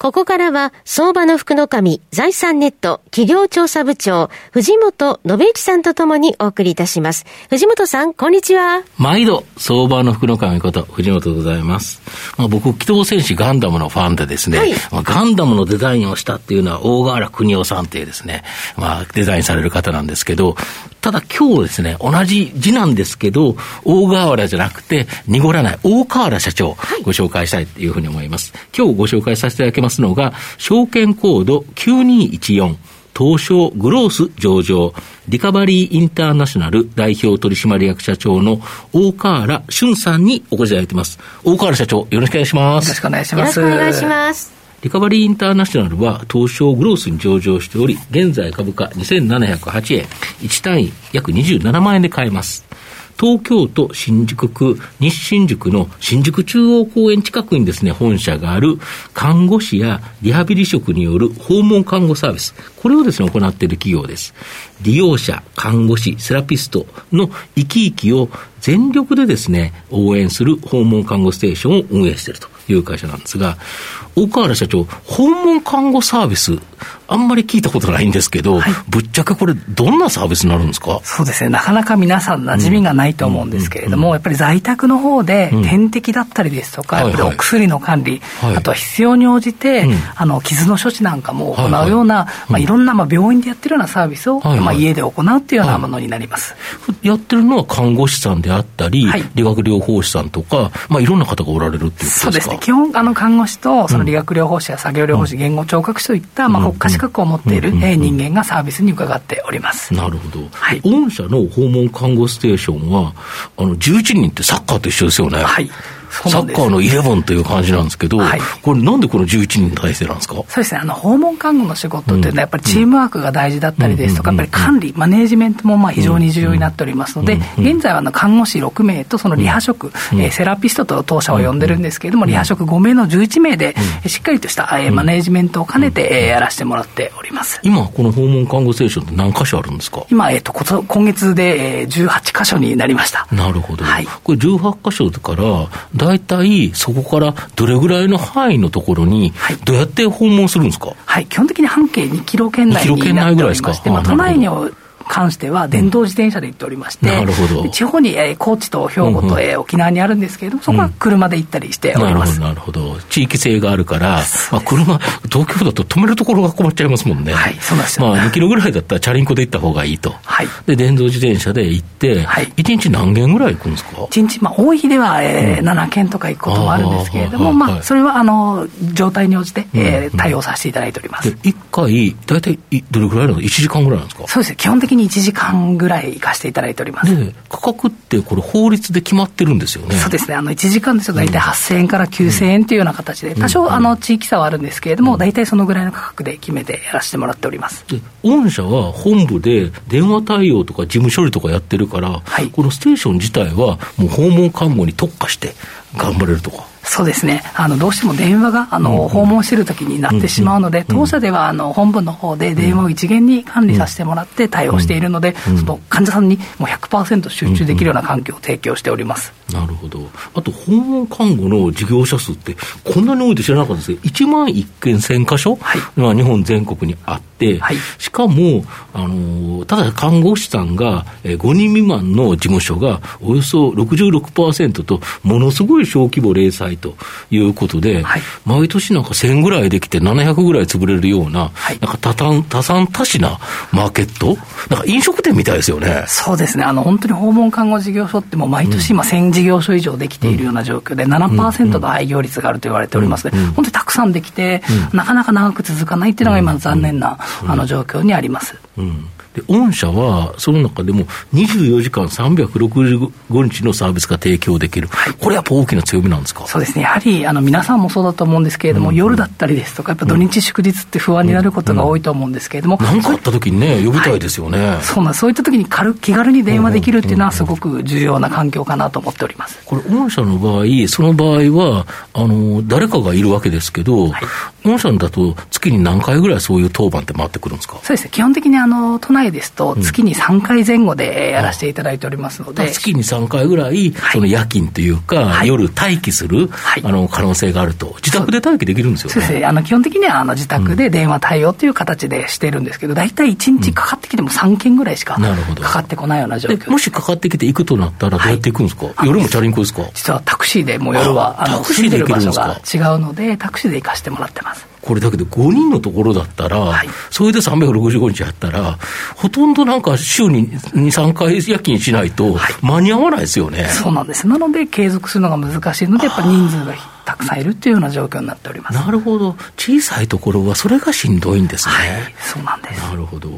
ここからは、相場の福の神、財産ネット企業調査部長、藤本信之さんとともにお送りいたします。藤本さん、こんにちは。毎度、相場の福の神こと、藤本でございます。まあ、僕、機動戦士ガンダムのファンでですね、はい、まあ、ガンダムのデザインをしたっていうのは、大河原邦夫さんっていうですね、まあ、デザインされる方なんですけど、ただ今日ですね、同じ字なんですけど、大河原じゃなくて、濁らない大河原社長、ご紹介したいというふうに思います。今日ご紹介させていただきますのが、証券コード9214、東証グロース上場、リカバリーインターナショナル代表取締役社長の大河原俊さんにお越しいただいています。大河原社長、よろしくお願いします。よろしくお願いします。よろしくお願いします。リカバリーインターナショナルは東証グロースに上場しており、現在株価2708円、1単位約27万円で買えます。東京都新宿区西新宿の新宿中央公園近くにですね、本社がある看護師やリハビリ職による訪問看護サービス。これをですね、行っている企業です。利用者、看護師、セラピストの生き生きを全力でですね、応援する訪問看護ステーションを運営しているという会社なんですが、大河原社長、訪問看護サービス、あんまり聞いたことないんですけど、はい、ぶっちゃけこれ、どんなサービスになるんですか？そうですね、なかなか皆さん、馴染みがないと思うんですけれども、やっぱり在宅の方で、点滴だったりですとか、やっぱりお薬の管理、はい、あとは必要に応じて、うん、あの傷の処置なんかも行うような、はいはいまあ、いろんな、まあ、病院でやってるようなサービスを、はいはい、まあ、家で行うっていうようなものになります、やってるのは看護師さんであったり、理学療法士さんとか、まあ、いろんな方がおられるっていうことですか？そうですね、基本、あの看護師とその理学療法士や作業療法士、言語聴覚士といった、まあ、国家資格を持っている、え人間がサービスに伺っております。なるほど。はい、御社の訪問看護ステーションは、あの、11人ってサッカーと一緒ですよね。はい。サッカーのイレブンという感じなんですけど、はい、これ、なんでこの11人体制なんですか？そうですね、あの訪問看護の仕事っていうのは、やっぱりチームワークが大事だったりですとか、やっぱり管理、マネージメントもまあ非常に重要になっておりますので、現在はあの看護師6名と、そのリハ職、えセラピストと当社を呼んでるんですけれども、リハ職5名の11名で、しっかりとしたえマネージメントを兼ねてえやらせてもらっております。今、この訪問看護ステーションって何箇所あるんですか？今、えっと、今月で18箇所になりました。なるほど、はい、これ18箇所から、大体そこからどれぐらいの範囲のところに、どうやって訪問するんですか、はい、基本的に半径2キロ圏内になっておりまして、まあ、都内に関しては電動自転車で行っておりまして、なるほど地方に、えー、高知と兵庫と、えー、沖縄にあるんですけれども、そこは車で行ったりしております。なるほど、なるほど。地域性があるから、まあ、車、東京だと止めるところが困っちゃいますもんね。はい、そうですまあ、2キロぐらいだったらチャリンコで行った方がいいと。はい。で、電動自転車で行って、はい、1日何件ぐらい行くんですか ?1 日、まあ、多い日では、えー、7件とか行くこともあるんですけれども、まあ、それは、あの、状態に応じて、えー、対応させていただいております。1回、大体、どれぐらいなの ?1 時間ぐらいなんですか？そうですね。基本的に1時間ぐらい行かせていただいております。で、価格ってこれ法律で決まってるんですよね。そうですね。あの、1時間ですと大体8000円から9000円というような形で、多少あの、地域差はあるんですけれども、大体そのぐらいの価格で決めてやらせてもらっております。で、御社は本部で電話対応とか事務処理とかやってるから、はい、このステーション自体はもう訪問看護に特化して頑張れるとか。そうですね、あのどうしても電話があの、うん、訪問しているときになってしまうので、うん、当社ではあの本部の方で電話を一元に管理させてもらって対応しているので、うん、その患者さんにもう100%集中できるような環境を提供しております、なるほど、あと訪問看護の事業者数って、こんなに多いと知らなかったですけど、1万1件1000箇所、はい、日本全国にあって、はい、しかも、あのただ看護師さんが5人未満の事務所がおよそ66%と、ものすごい小規模零細ということで、はい、毎年なんか1000ぐらいできて700ぐらい潰れるような、はい、なんか多産多産多死なマーケット、なんか飲食店みたいですよね。そうですね、あの本当に訪問看護事業所ってもう毎年今1000事業所以上できているような状況で、7%の廃業率があると言われておりますので、本当にたくさんできて、なかなか長く続かないっていうのが今の残念な、あの状況にあります。うんで、御社は、その中でも24時間365日のサービスが提供できる。はい、これやっぱ大きな強みなんですか？そうですね。やはり、あの、皆さんもそうだと思うんですけれども、うん、夜だったりですとか、やっぱ土日祝日って不安になることが多いと思うんですけれども。何、うん、かあった時にね、呼びたいですよね。はい、そうなんそういった時に軽気軽に電話できるっていうのはすごく重要な環境かなと思っております。これ、御社の場合、その場合は、あの、誰かがいるわけですけど、はい、御社だと月に何回ぐらいそういう当番って回ってくるんですか？そうですね。基本的にあの、都内ですと、月に3回前後でやらせていただいておりますので。うん、月に3回ぐらい、その夜勤というか、はい、夜待機する、はい、あの可能性があると、自宅で待機できるんですよね。そうですね。あの基本的にはあの自宅で電話対応という形でしてるんですけど、大体1日かかってきても3件ぐらいしかかかってこないような状況。もしかかってきて行くとなったら、どうやって行くんですか、はい、夜もチャリンコですか？実はタクシーでもう夜は、あの住んでる場所が違うので、タクシーで行かせてもらってます。これだけど5人のところだったら、はい、それで365日やったら、ほとんどなんか週に2、3回夜勤しないと間に合わないですよね。はい、そうなんです。なので継続するのが難しいので、やっぱ人数がたくさんいるっていうような状況になっております。なるほど、小さいところはそれがしんどいんですね。はい、そうなんです。なるほど。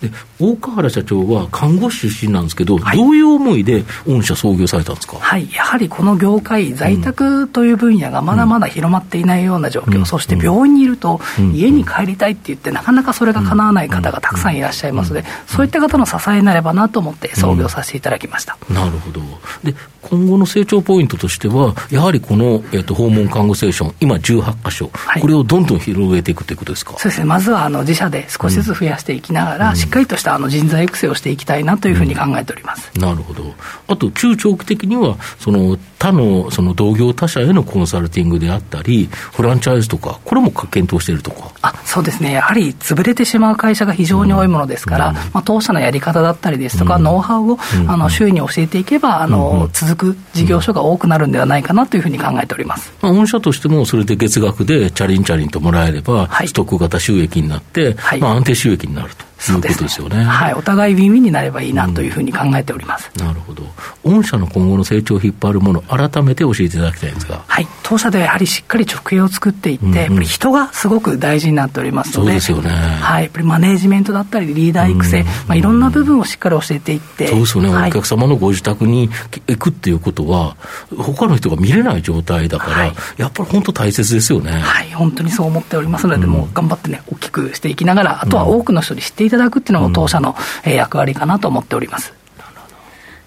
で、大川原社長は看護師出身なんですけど、はい、どういう思いで御社創業されたんですか、はい、やはりこの業界、在宅という分野がまだまだ広まっていないような状況、うん、そして病院にいると、家に帰りたいって言って、なかなかそれが叶わない方がたくさんいらっしゃいますので、そういった方の支えになればなと思って創業させていただきました、なるほど。で、今後の成長ポイントとしては、やはりこの、えーと、訪問看護ステーション、今18箇所、はい、これをどんどん広げていくということですか？そうですね、まずはあの自社で少しずつ増やしていきながら、うん、しっかりとしたあの人材育成をしていきたいなというふうに考えております、うん、なるほど、あと中長期的には、その他のその同業他社へのコンサルティングであったり、フランチャイズとか、これも検討しているとかあそうですね、やはり潰れてしまう会社が非常に多いものですから、うん、まあ、当社のやり方だったりですとか、ノウハウをあの周囲に教えていけば、あの続く事業所が多くなるんではないかなというふうに考えております、まあ、御社としても、それで月額でチャリンチャリンともらえれば、はい、ストック型収益になって、はい、まあ、安定収益になると。いうことですよね。はい、お互いウィンウィンになればいいなというふうに考えております。うん、なるほど。御社の今後の成長を引っ張るもの、改めて教えていただきたいんですが。はい、当社ではやはりしっかり直営を作っていって、うんうん、やっぱり人がすごく大事になっておりますので、そうですよね。はい、やっぱりマネージメントだったり、リーダー育成、うん、まあ、いろんな部分をしっかり教えていって。そうですよね、はい、お客様のご自宅に行くっていうことは、他の人が見れない状態だから、はい、やっぱり本当大切ですよね。はい、本当にそう思っておりますので、うん、もう頑張ってね、大きくしていきながら、あとは多くの人に知っていただくっていうのも当社の役割かなと思っております。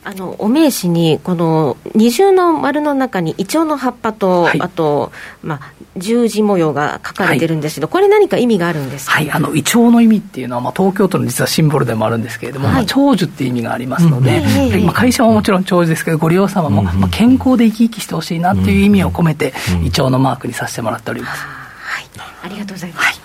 あのお名刺にこの二重の丸の中にイチョウの葉っぱと、はい、あと、まあ、十字模様が書かれてるんですけど、はい、これ何か意味があるんですか、はい、あのイチョウの意味っていうのは、まあ、東京都の実はシンボルでもあるんですけれども、はい、まあ、長寿っていう意味がありますので、うん、まあ、会社はもちろん長寿ですけどご利用様も、まあ、健康で生き生きしてほしいなっていう意味を込めて、イチョウのマークにさせてもらっております。はい、ありがとうございます。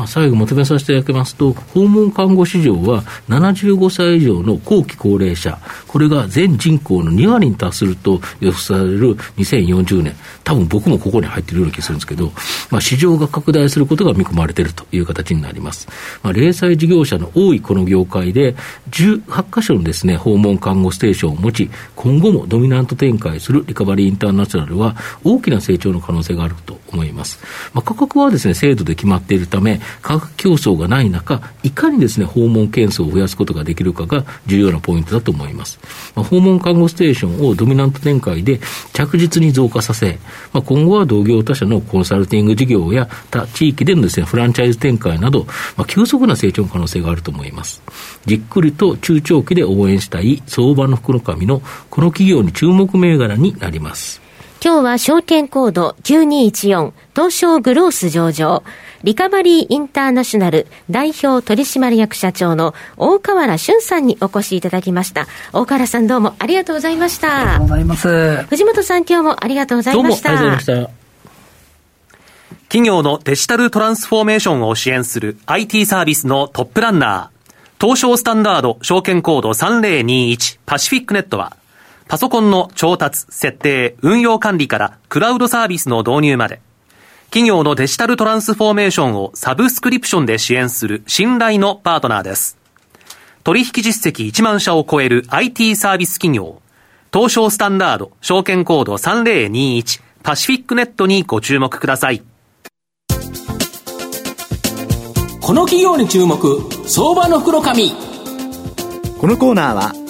まあ、最後まとめさせていただきますと、訪問看護市場は75歳以上の後期高齢者、これが全人口の2割に達すると予測される2040年、多分僕もここに入っているような気がするんですけど、まあ、市場が拡大することが見込まれているという形になります。まあ、零細事業者の多いこの業界で、18箇所のですね、訪問看護ステーションを持ち、今後もドミナント展開するリカバリーインターナショナルは大きな成長の可能性があると思います。まあ、価格はですね、制度で決まっているため、価格競争がない中、いかにですね、訪問件数を増やすことができるかが重要なポイントだと思います。まあ、訪問看護ステーションをドミナント展開で着実に増加させ、まあ、今後は同業他社のコンサルティング事業や他地域でのですね、フランチャイズ展開など、まあ、急速な成長の可能性があると思います。じっくりと中長期で応援したい相場の福の神のこの企業に注目銘柄になります。今日は証券コード9214東証グロース上場リカバリーインターナショナル代表取締役社長の大河原俊さんにお越しいただきました。大河原さんどうもありがとうございました。ありがとうございます。藤本さん今日もありがとうございました。どうもありがとうございました。企業のデジタルトランスフォーメーションを支援する IT サービスのトップランナー、東証スタンダード証券コード3021パシフィックネットは、パソコンの調達、設定、運用管理からクラウドサービスの導入まで、企業のデジタルトランスフォーメーションをサブスクリプションで支援する信頼のパートナーです。取引実績1万社を超える IT サービス企業、東証スタンダード証券コード3021パシフィックネットにご注目ください。この企業に注目、相場の袋紙。このコーナーは